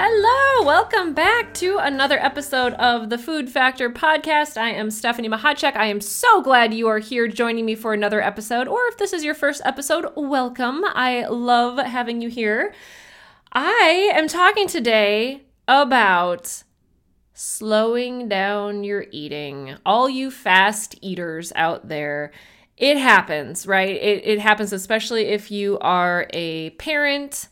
Hello, welcome back to another episode of the Food Factor podcast. I am Stephanie Mahacek. I am so glad you are here joining me for another episode, or if this is your first episode, welcome. I love having you here. I am talking today about slowing down your eating. All you fast eaters out there, it happens, right? It, it happens, especially if you are a parent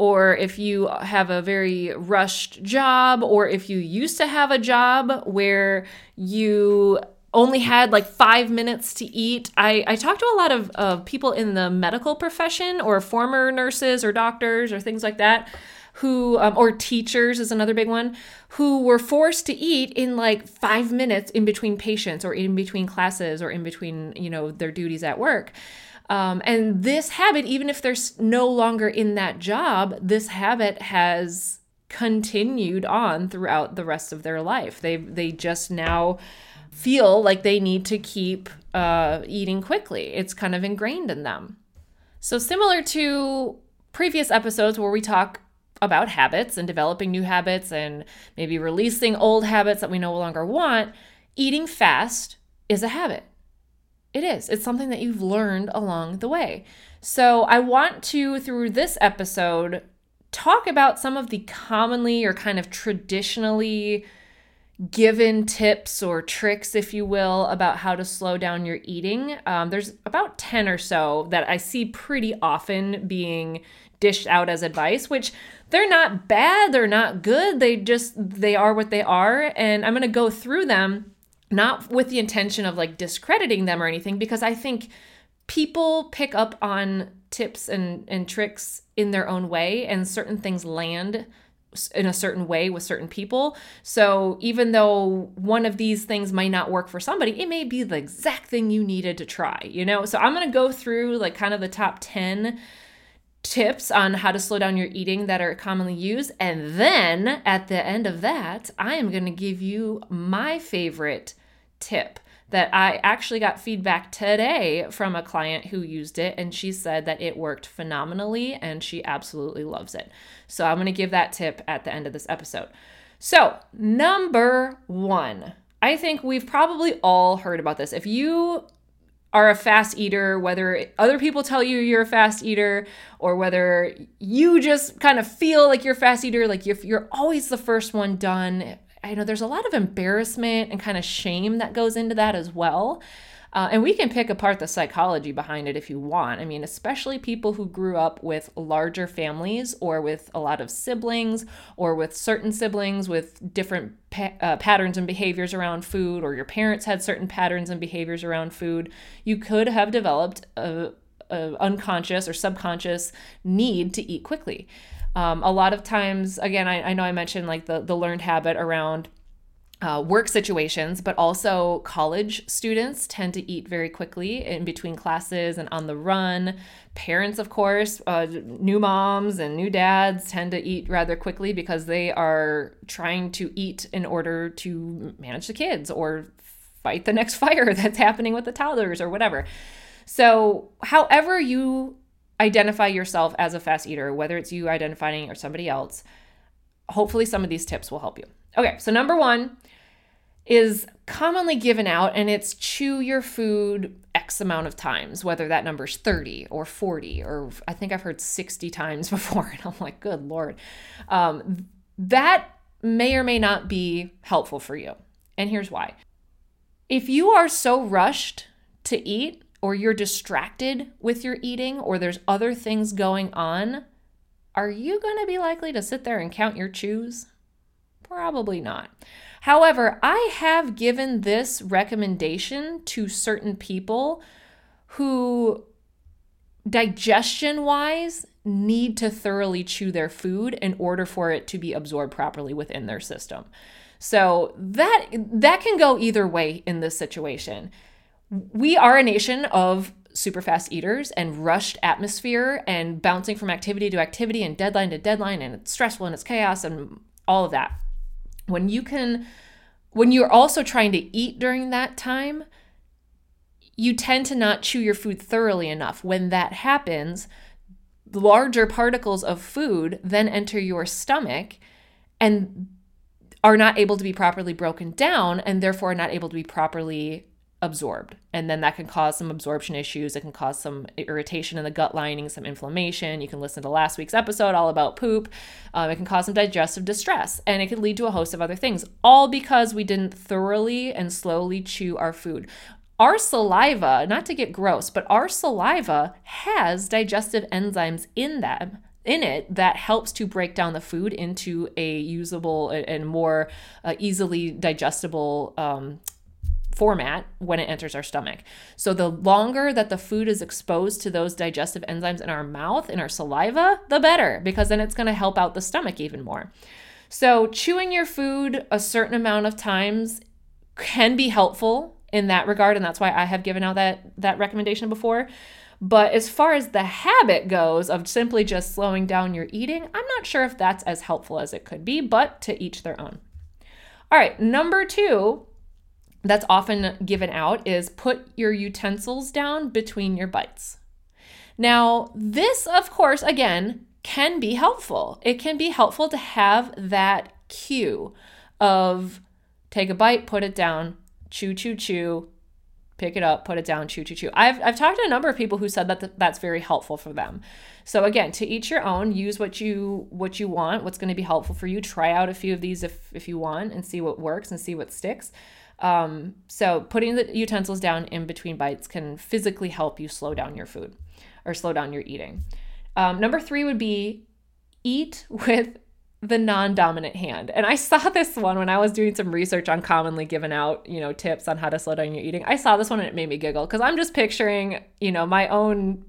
or if you have a very rushed job, or if you used to have a job where you only had like five minutes to eat. I, I talked to a lot of, of people in the medical profession or former nurses or doctors or things like that who um, or teachers is another big one who were forced to eat in like five minutes in between patients or in between classes or in between you know their duties at work um, and this habit, even if they're no longer in that job, this habit has continued on throughout the rest of their life. They they just now feel like they need to keep uh, eating quickly. It's kind of ingrained in them. So similar to previous episodes where we talk about habits and developing new habits and maybe releasing old habits that we no longer want, eating fast is a habit. It is. It's something that you've learned along the way. So, I want to, through this episode, talk about some of the commonly or kind of traditionally given tips or tricks, if you will, about how to slow down your eating. Um, there's about 10 or so that I see pretty often being dished out as advice, which they're not bad, they're not good, they just, they are what they are. And I'm to go through them not with the intention of like discrediting them or anything because i think people pick up on tips and and tricks in their own way and certain things land in a certain way with certain people. So even though one of these things might not work for somebody, it may be the exact thing you needed to try, you know? So I'm going to go through like kind of the top 10 tips on how to slow down your eating that are commonly used and then at the end of that, I am going to give you my favorite tip that I actually got feedback today from a client who used it, and she said that it worked phenomenally and she absolutely loves it. So I'm gonna give that tip at the end of this episode. So, number one, I think we've probably all heard about this. If you are a fast eater, whether other people tell you you're a fast eater or whether you just kind of feel like you're a fast eater, like if you're always the first one done, I know there's a lot of embarrassment and kind of shame that goes into that as well. Uh, and we can pick apart the psychology behind it if you want. I mean, especially people who grew up with larger families or with a lot of siblings or with certain siblings with different pa- uh, patterns and behaviors around food, or your parents had certain patterns and behaviors around food. You could have developed a, a unconscious or subconscious need to eat quickly. Um, a lot of times, again, I, I know I mentioned like the, the learned habit around uh, work situations, but also college students tend to eat very quickly in between classes and on the run. Parents, of course, uh, new moms and new dads tend to eat rather quickly because they are trying to eat in order to manage the kids or fight the next fire that's happening with the toddlers or whatever. So, however, you identify yourself as a fast eater, whether it's you identifying or somebody else, hopefully some of these tips will help you. Okay, so number one is commonly given out, and it's chew your food X amount of times, whether that number's 30 or 40, or I think I've heard 60 times before. And I'm like, good Lord. Um, that may or may not be helpful for you. And here's why. If you are so rushed to eat, or you're distracted with your eating or there's other things going on, are you going to be likely to sit there and count your chews? Probably not. However, I have given this recommendation to certain people who, digestion wise, need to thoroughly chew their food in order for it to be absorbed properly within their system. So that that can go either way in this situation we are a nation of super fast eaters and rushed atmosphere and bouncing from activity to activity and deadline to deadline and it's stressful and it's chaos and all of that. When you can when you're also trying to eat during that time, you tend to not chew your food thoroughly enough. When that happens, larger particles of food then enter your stomach and are not able to be properly broken down and therefore not able to be properly absorbed. And then that can cause some absorption issues. It can cause some irritation in the gut lining, some inflammation. You can listen to last week's episode all about poop. Um, it can cause some digestive distress and it can lead to a host of other things, all because we didn't thoroughly and slowly chew our food. Our saliva, not to get gross, but our saliva has digestive enzymes in them in it that helps to break down the food into a usable and more uh, easily digestible um, format when it enters our stomach. So the longer that the food is exposed to those digestive enzymes in our mouth, in our saliva, the better, because then it's going to help out the stomach even more. So chewing your food a certain amount of times can be helpful in that regard and that's why I have given out that that recommendation before. But as far as the habit goes of simply just slowing down your eating, I'm not sure if that's as helpful as it could be, but to each their own. All right, number 2 that's often given out is put your utensils down between your bites. Now, this, of course, again, can be helpful. It can be helpful to have that cue of take a bite, put it down, chew, chew, chew, pick it up, put it down, chew, chew, chew. I've, I've talked to a number of people who said that that's very helpful for them. So again, to each your own, use what you what you want, what's going to be helpful for you. Try out a few of these if if you want and see what works and see what sticks. Um, so putting the utensils down in between bites can physically help you slow down your food or slow down your eating. Um, number three would be eat with the non-dominant hand. And I saw this one when I was doing some research on commonly given out, you know, tips on how to slow down your eating. I saw this one and it made me giggle because I'm just picturing, you know, my own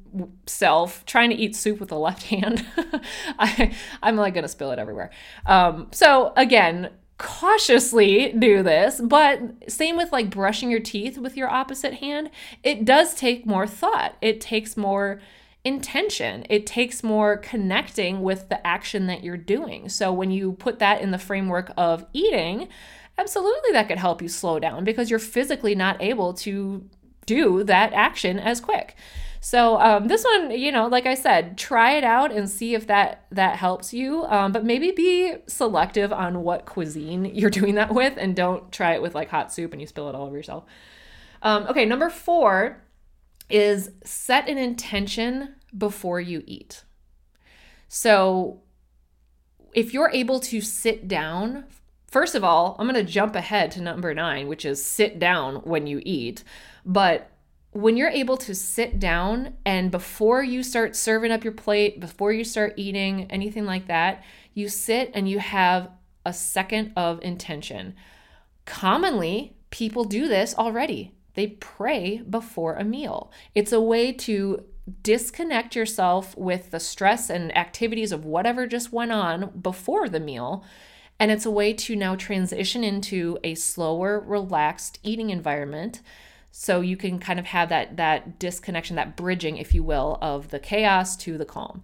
self trying to eat soup with the left hand. I, I'm like gonna spill it everywhere. Um, so again, cautiously do this, but same with like brushing your teeth with your opposite hand, it does take more thought. It takes more intention. It takes more connecting with the action that you're doing. So when you put that in the framework of eating, absolutely that could help you slow down because you're physically not able to do that action as quick. So um, this one, you know, like I said, try it out and see if that that helps you. Um, but maybe be selective on what cuisine you're doing that with, and don't try it with like hot soup and you spill it all over yourself. Um, okay, number four is set an intention before you eat. So if you're able to sit down First of all, I'm going to jump ahead to number nine, which is sit down when you eat. But when you're able to sit down and before you start serving up your plate, before you start eating, anything like that, you sit and you have a second of intention. Commonly, people do this already. They pray before a meal. It's a way to disconnect yourself with the stress and activities of whatever just went on before the meal. And it's a way to now transition into a slower, relaxed eating environment so you can kind of have that that disconnection that bridging if you will of the chaos to the calm.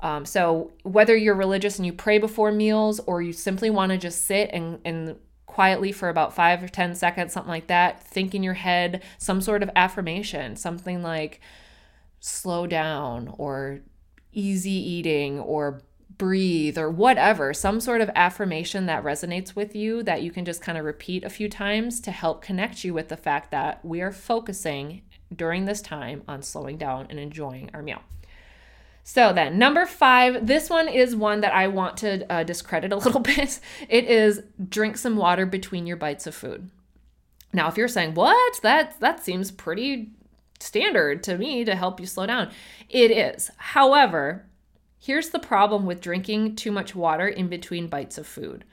Um, so whether you're religious and you pray before meals or you simply want to just sit and, and quietly for about five or ten seconds something like that think in your head some sort of affirmation something like slow down or easy eating or breathe or whatever, some sort of affirmation that resonates with you that you can just kind of repeat a few times to help connect you with the fact that we are focusing during this time on slowing down and enjoying our meal. So then, number five, this one is one that I want to uh, discredit a little bit. It is drink some water between your bites of food. Now, if you're saying what that that seems pretty standard to me to help you slow down, it is. However, Here's the problem with drinking too much water in between bites of food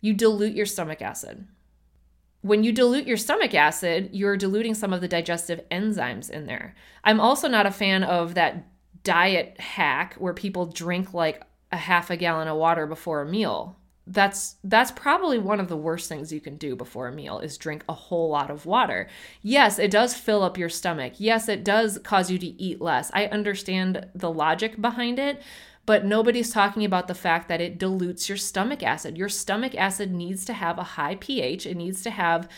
you dilute your stomach acid. When you dilute your stomach acid, you're diluting some of the digestive enzymes in there. I'm also not a fan of that diet hack where people drink like a half a gallon of water before a meal. That's that's probably one of the worst things you can do before a meal is drink a whole lot of water. Yes, it does fill up your stomach. Yes, it does cause you to eat less. I understand the logic behind it, but nobody's talking about the fact that it dilutes your stomach acid. Your stomach acid needs to have a high pH. It needs to have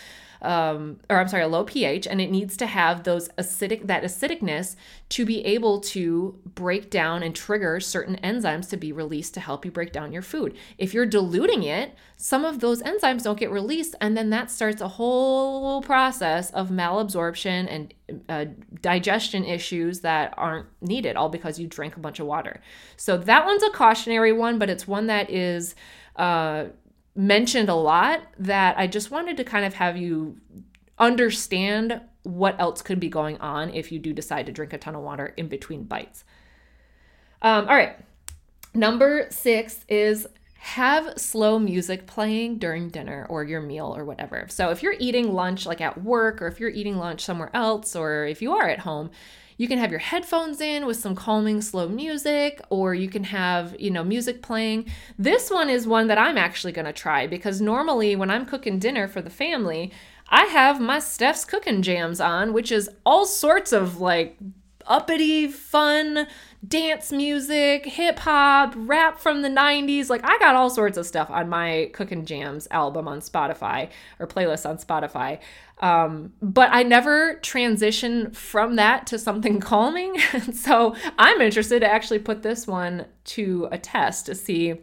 um, or I'm sorry, a low pH, and it needs to have those acidic that acidicness to be able to break down and trigger certain enzymes to be released to help you break down your food. If you're diluting it, some of those enzymes don't get released, and then that starts a whole process of malabsorption and uh, digestion issues that aren't needed, all because you drank a bunch of water. So that one's a cautionary one, but it's one that is. Uh, mentioned a lot that I just wanted to kind of have you understand what else could be going on if you do decide to drink a ton of water in between bites. Um, all right. Number six is have slow music playing during dinner or your meal or whatever. So if you're eating lunch like at work or if you're eating lunch somewhere else or if you are at home, you can have your headphones in with some calming slow music or you can have you know music playing this one is one that i'm actually going to try because normally when i'm cooking dinner for the family i have my steph's cooking jams on which is all sorts of like uppity fun dance music, hip hop, rap from the 90s. Like I got all sorts of stuff on my Cooking Jams album on Spotify or playlist on Spotify. Um, but I never transition from that to something calming. so I'm interested to actually put this one to a test to see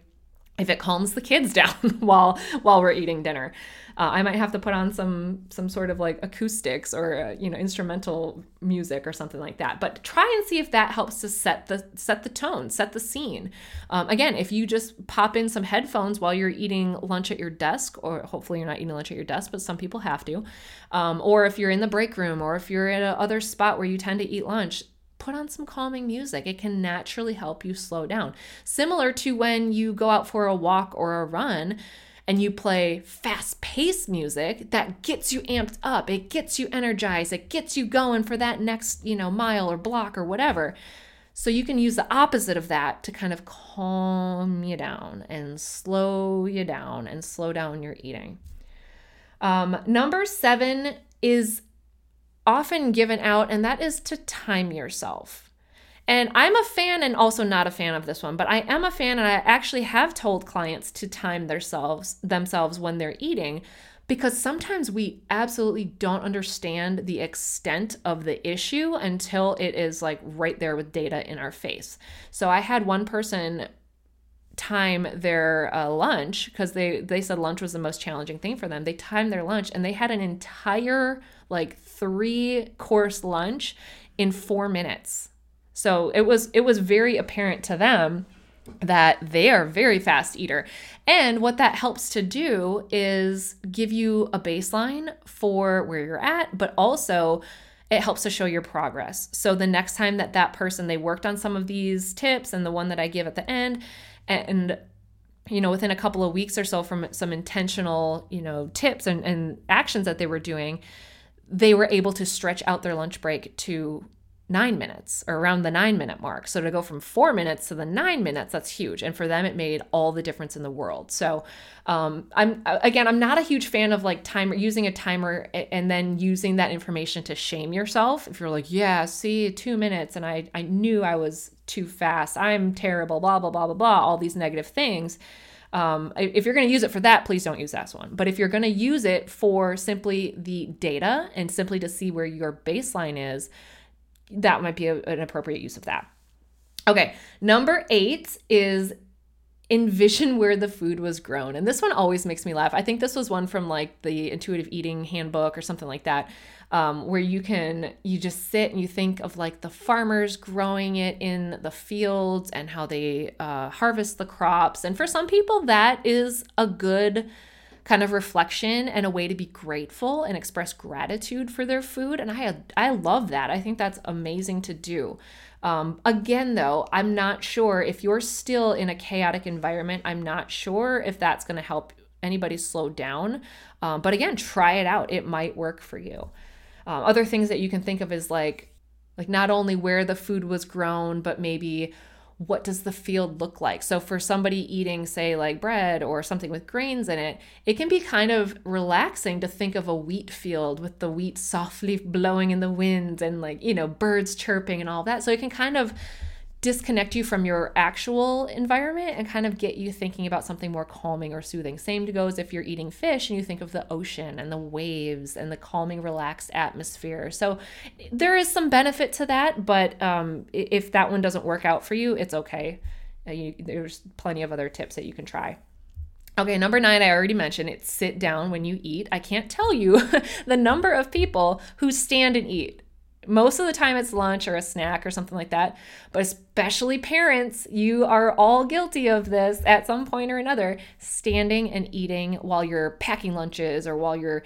if it calms the kids down while while we're eating dinner. Uh, I might have to put on some some sort of like acoustics or uh, you know instrumental music or something like that. But try and see if that helps to set the set the tone, set the scene. Um, again, if you just pop in some headphones while you're eating lunch at your desk, or hopefully you're not eating lunch at your desk, but some people have to, um, or if you're in the break room, or if you're at a other spot where you tend to eat lunch, put on some calming music. It can naturally help you slow down. Similar to when you go out for a walk or a run and you play fast paced music that gets you amped up, it gets you energized, it gets you going for that next, you know, mile or block or whatever. So you can use the opposite of that to kind of calm you down and slow you down and slow down your eating. Um, number seven is often given out, and that is to time yourself. And I'm a fan and also not a fan of this one, but I am a fan and I actually have told clients to time themselves themselves when they're eating because sometimes we absolutely don't understand the extent of the issue until it is like right there with data in our face. So I had one person time their uh, lunch because they they said lunch was the most challenging thing for them. They timed their lunch and they had an entire like 3 course lunch in 4 minutes. So it was it was very apparent to them that they are very fast eater. And what that helps to do is give you a baseline for where you're at, but also it helps to show your progress. So the next time that that person they worked on some of these tips and the one that I give at the end and you know within a couple of weeks or so from some intentional, you know, tips and, and actions that they were doing, they were able to stretch out their lunch break to nine minutes or around the nine minute mark. So to go from four minutes to the nine minutes, that's huge. And for them, it made all the difference in the world. So um, I'm again, I'm not a huge fan of like timer using a timer and then using that information to shame yourself. If you're like, yeah, see, two minutes, and I I knew I was too fast. I'm terrible. Blah blah blah blah blah. All these negative things. Um, if you're going to use it for that, please don't use that one. But if you're going to use it for simply the data and simply to see where your baseline is, that might be a, an appropriate use of that. Okay, number eight is envision where the food was grown. And this one always makes me laugh. I think this was one from like the intuitive eating handbook or something like that. Um, where you can you just sit and you think of like the farmers growing it in the fields and how they uh, harvest the crops and for some people that is a good kind of reflection and a way to be grateful and express gratitude for their food. And i i love that. I think that's amazing to do. Um, again though i'm not sure if you're still in a chaotic environment i'm not sure if that's going to help anybody slow down. Um, but again try it out. It might work for you. Um, other things that you can think of is like like not only where the food was grown but maybe what does the field look like? So for somebody eating say like bread or something with grains in it, it can be kind of relaxing to think of a wheat field with the wheat softly blowing in the wind and like, you know, birds chirping and all that. So it can kind of disconnect you from your actual environment and kind of get you thinking about something more calming or soothing. Same goes if you're eating fish and you think of the ocean and the waves and the calming, relaxed atmosphere. So there is some benefit to that, but um, if that one doesn't work out for you, it's okay. Uh, you, there's plenty of other tips that you can try. Okay, number nine, I already mentioned it's sit down when you eat. I can't tell you the number of people who stand and eat. Most of the time, it's lunch or a snack or something like that. But especially parents, you are all guilty of this at some point or another standing and eating while you're packing lunches or while you're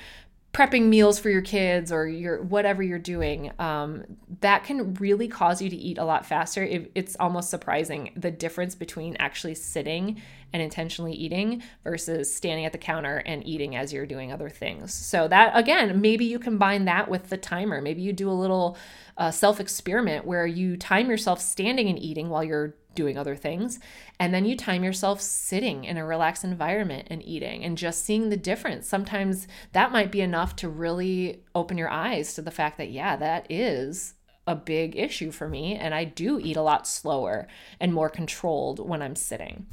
prepping meals for your kids or your whatever you're doing um, that can really cause you to eat a lot faster. It, it's almost surprising the difference between actually sitting and intentionally eating versus standing at the counter and eating as you're doing other things. So that again maybe you combine that with the timer. Maybe you do a little uh, self experiment where you time yourself standing and eating while you're doing other things. And then you time yourself sitting in a relaxed environment and eating and just seeing the difference. Sometimes that might be enough to really open your eyes to the fact that, yeah, that is a big issue for me. And I do eat a lot slower and more controlled when I'm sitting.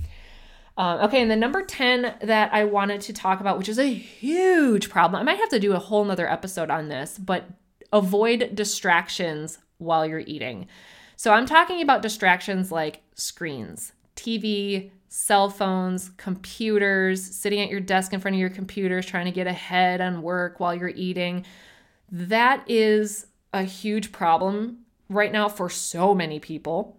Um, okay, and the number 10 that I wanted to talk about, which is a huge problem, I might have to do a whole nother episode on this, but avoid distractions while you're eating. So I'm talking about distractions like screens, TV, cell phones, computers, sitting at your desk in front of your computers trying to get ahead on work while you're eating. That is a huge problem right now for so many people.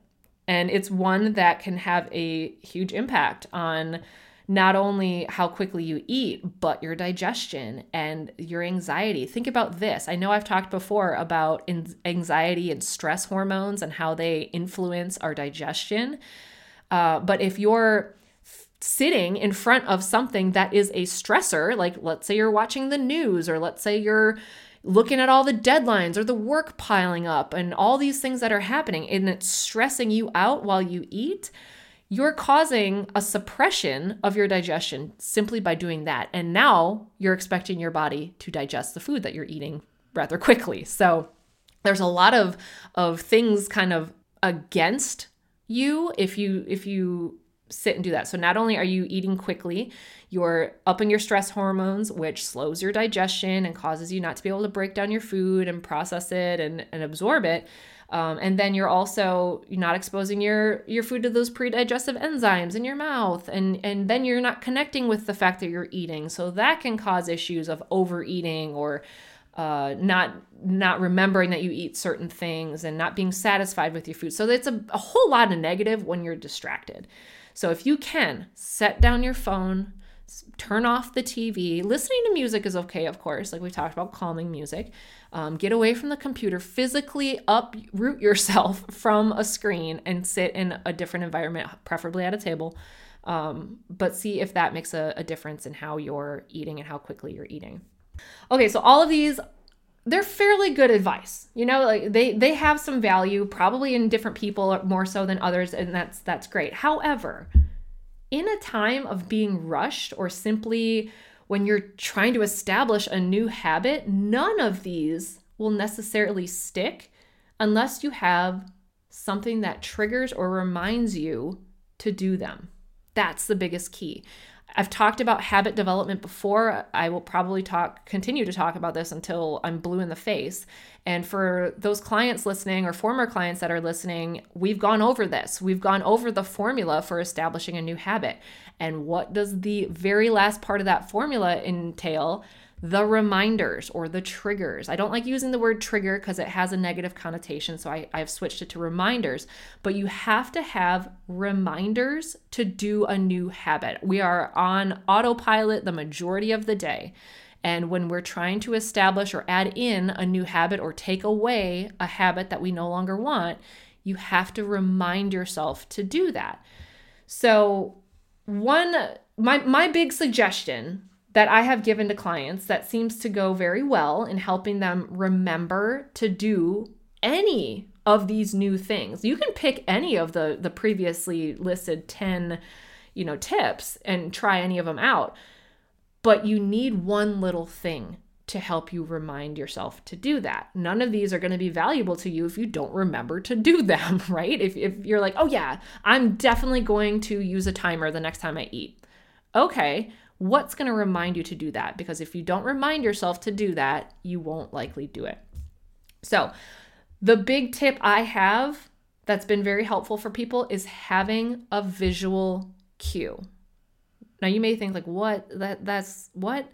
And it's one that can have a huge impact on not only how quickly you eat, but your digestion and your anxiety. Think about this. I know I've talked before about anxiety and stress hormones and how they influence our digestion. Uh, but if you're sitting in front of something that is a stressor, like let's say you're watching the news, or let's say you're looking at all the deadlines or the work piling up and all these things that are happening, and it's stressing you out while you eat you're causing a suppression of your digestion simply by doing that. And now you're expecting your body to digest the food that you're eating rather quickly. So there's a lot of of things kind of against you if you if you sit and do that. So not only are you eating quickly, you're upping your stress hormones, which slows your digestion and causes you not to be able to break down your food and process it and, and absorb it. Um, and then you're also not exposing your your food to those pre-digestive enzymes in your mouth, and and then you're not connecting with the fact that you're eating. So that can cause issues of overeating or uh, not not remembering that you eat certain things and not being satisfied with your food. So it's a, a whole lot of negative when you're distracted. So if you can set down your phone, turn off the TV. Listening to music is okay, of course, like we talked about calming music. Um, get away from the computer, physically uproot yourself from a screen and sit in a different environment, preferably at a table. Um, but see if that makes a, a difference in how you're eating and how quickly you're eating. Okay, so all of these they're fairly good advice. You know, like they they have some value probably in different people more so than others and that's that's great. However, in a time of being rushed or simply when you're trying to establish a new habit, none of these will necessarily stick unless you have something that triggers or reminds you to do them. That's the biggest key. I've talked about habit development before. I will probably talk continue to talk about this until I'm blue in the face. And for those clients listening or former clients that are listening, we've gone over this. We've gone over the formula for establishing a new habit. And what does the very last part of that formula entail? The reminders or the triggers. I don't like using the word trigger because it has a negative connotation, so I, I've switched it to reminders. But you have to have reminders to do a new habit. We are on autopilot the majority of the day. And when we're trying to establish or add in a new habit or take away a habit that we no longer want, you have to remind yourself to do that. So, one my my big suggestion that I have given to clients that seems to go very well in helping them remember to do any of these new things. You can pick any of the the previously listed 10, you know, tips and try any of them out. But you need one little thing to help you remind yourself to do that. None of these are going to be valuable to you if you don't remember to do them, right? If, if you're like, oh yeah, I'm definitely going to use a timer the next time I eat. Okay, what's going to remind you to do that? Because if you don't remind yourself to do that, you won't likely do it. So, the big tip I have that's been very helpful for people is having a visual cue. Now you may think like what that that's what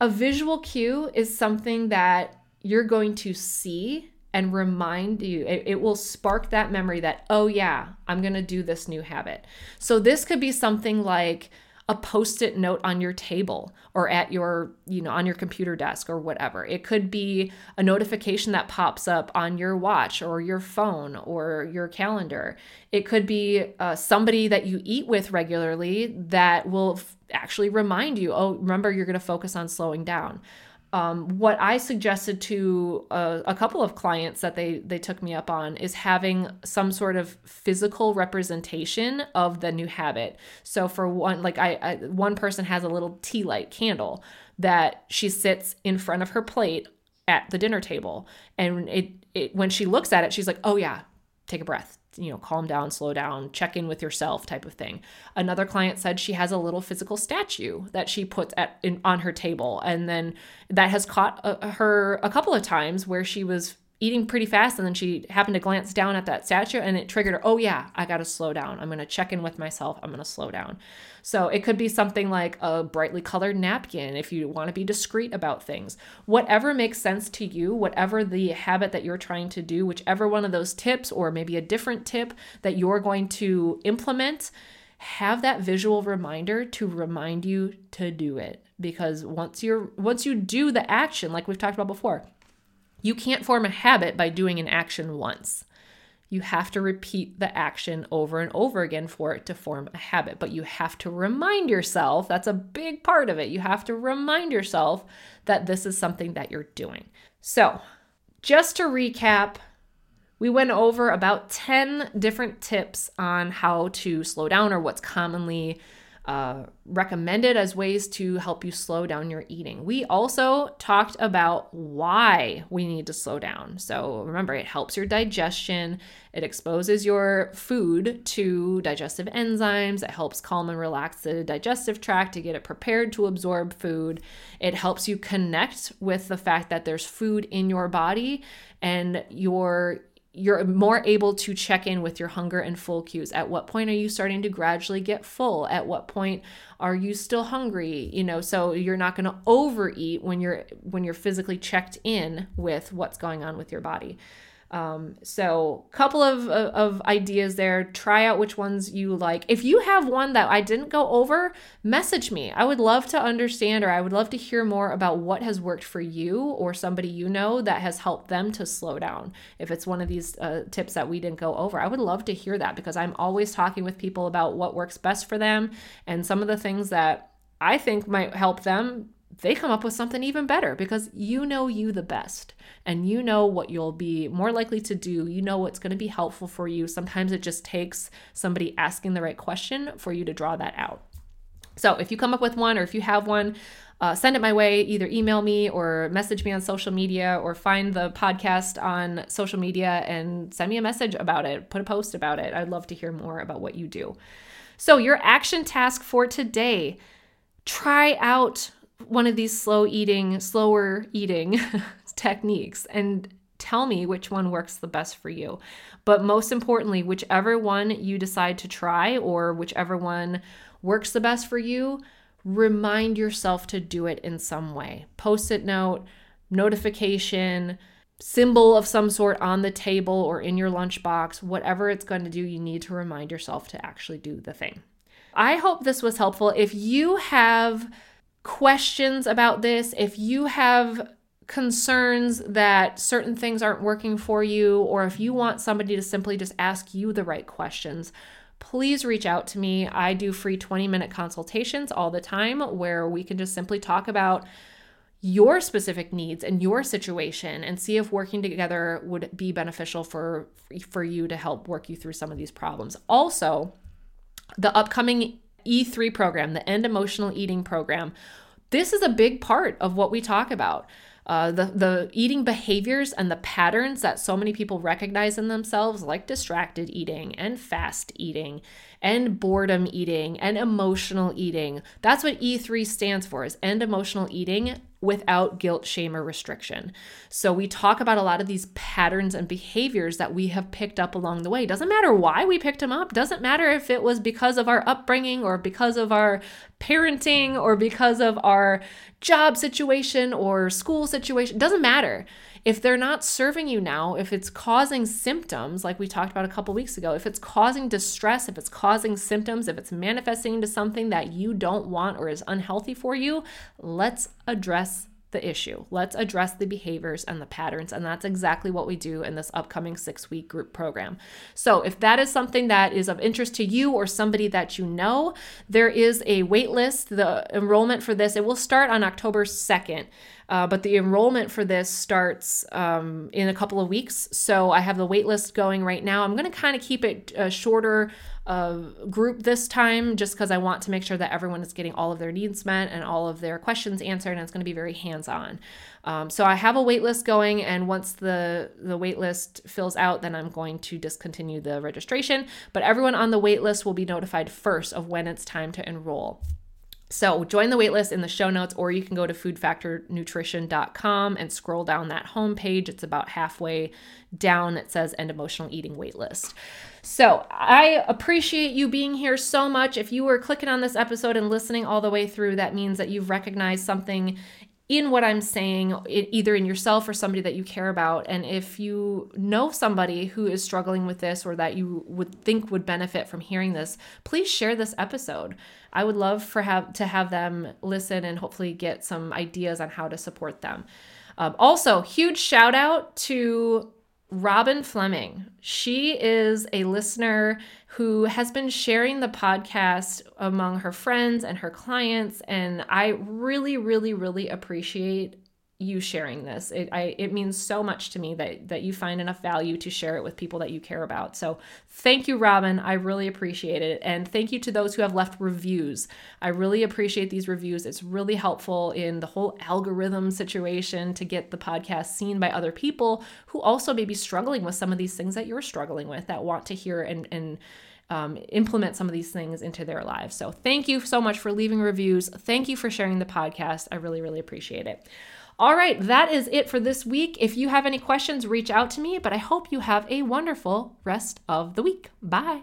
a visual cue is something that you're going to see and remind you it, it, will spark that memory that oh yeah i'm going to do this new habit so this could be something like a post-it note on your table or at your you know on your computer desk or whatever. It could be a notification that pops up on your watch or your phone or your calendar. It could be uh, somebody that you eat with regularly that will f- actually remind you oh remember you're going to focus on slowing down um, what I suggested to a, a, couple of clients that they they took me up on is having some sort of physical representation of the new habit. So for one, like I, I one person has a little tea light candle that she sits in front of her plate at the dinner table, and it, it when she looks at it, she's like, oh yeah, take a breath you know, calm down, slow down, check in with yourself type of thing. Another client said she has a little physical statue that she puts at in, on her table and then that has caught a, her a couple of times where she was eating pretty fast and then she happened to glance down at that statue and it triggered her oh yeah i gotta slow down. I'm gonna check in with myself. I'm gonna slow down. So it could be something like a brightly colored napkin if you want to be discreet about things. Whatever makes sense to you whatever the habit that you're trying to do whichever one of those tips or maybe a different tip that you're going to implement have that visual reminder to remind you to do it. Because once you're once you do the action like we've talked about before you can't form a habit by doing an action once. You have to repeat the action over and over again for it to form a habit, but you have to remind yourself that's a big part of it. You have to remind yourself that this is something that you're doing. So, just to recap, we went over about 10 different tips on how to slow down or what's commonly uh, recommended as ways to help you slow down your eating. We also talked about why we need to slow down. So remember, it helps your digestion, it exposes your food to digestive enzymes, it helps calm and relax the digestive tract to get it prepared to absorb food. It helps you connect with the fact that there's food in your body and your you're more able to check in with your hunger and full cues. At what point are you starting to gradually get full? At what point are you still hungry? You know, so you're not going to overeat when you're when you're physically checked in with what's going on with your body. Um, so, couple of, of ideas there. Try out which ones you like. If you have one that I didn't go over, message me. I would love to understand, or I would love to hear more about what has worked for you or somebody you know that has helped them to slow down. If it's one of these uh, tips that we didn't go over, I would love to hear that because I'm always talking with people about what works best for them and some of the things that I think might help them they come up with something even better because you know you the best and you know what you'll be more likely to do. You know what's going to be helpful for you. Sometimes it just takes somebody asking the right question for you to draw that out. So if you come up with one or if you have one, uh, send it my way. Either email me or message me on social media or find the podcast on social media and send me a message about it. Put a post about it. I'd love to hear more about what you do. So, your action task for today try out one of these slow eating, slower eating techniques and tell me which one works the best for you. But most importantly, whichever one you decide to try or whichever one works the best for you, remind yourself to do it in some way. Post it note, notification, symbol of some sort on the table or in your lunchbox, whatever it's going to do, you need to remind yourself to actually do the thing. I hope this was helpful. If you have questions about this, if you have concerns that certain things aren't working for you, or if you want somebody to simply just ask you the right questions, please reach out to me. I do free 20 minute consultations all the time where we can just simply talk about your specific needs and your situation and see if working together would be beneficial for for you to help work you through some of these problems. Also, the upcoming E3 program, the End Emotional Eating program, this is a big part of what we talk about. Uh, the the eating behaviors and the patterns that so many people recognize in themselves, like distracted eating and fast eating and boredom eating and emotional eating. That's what E3 stands for is end emotional eating without guilt, shame, or restriction. So we talk about a lot of these patterns and behaviors that we have picked up along the way. Doesn't matter why we picked them up, doesn't matter if it was because of our upbringing or because of our parenting or because of our job situation or school situation, doesn't matter if they're not serving you now, if it's causing symptoms, like we talked about a couple weeks ago, if it's causing distress, if it's causing symptoms, if it's manifesting into something that you don't want or is unhealthy for you, let's address the issue. Let's address the behaviors and the patterns. And that's exactly what we do in this upcoming six week group program. So, if that is something that is of interest to you or somebody that you know, there is a wait list. The enrollment for this, it will start on October 2nd. Uh, but the enrollment for this starts um, in a couple of weeks. So I have the waitlist going right now. I'm going to kind of keep it a shorter uh, group this time just because I want to make sure that everyone is getting all of their needs met and all of their questions answered. And it's going to be very hands on. Um, so I have a waitlist going. And once the, the waitlist fills out, then I'm going to discontinue the registration. But everyone on the waitlist will be notified first of when it's time to enroll. So join the waitlist in the show notes, or you can go to foodfactornutrition.com and scroll down that homepage. It's about halfway down. It says end emotional eating waitlist. So I appreciate you being here so much. If you were clicking on this episode and listening all the way through, that means that you've recognized something in what I'm saying, either in yourself or somebody that you care about. And if you know somebody who is struggling with this or that you would think would benefit from hearing this, please share this episode. I would love for have to have them listen and hopefully get some ideas on how to support them. Um, also, huge shout out to Robin Fleming. She is a listener who has been sharing the podcast among her friends and her clients. And I really, really, really appreciate you sharing this. It I it means so much to me that that you find enough value to share it with people that you care about. So thank you, Robin. I really appreciate it. And thank you to those who have left reviews. I really appreciate these reviews. It's really helpful in the whole algorithm situation to get the podcast seen by other people who also may be struggling with some of these things that you're struggling with that want to hear and and um, implement some of these things into their lives. So, thank you so much for leaving reviews. Thank you for sharing the podcast. I really, really appreciate it. All right, that is it for this week. If you have any questions, reach out to me, but I hope you have a wonderful rest of the week. Bye.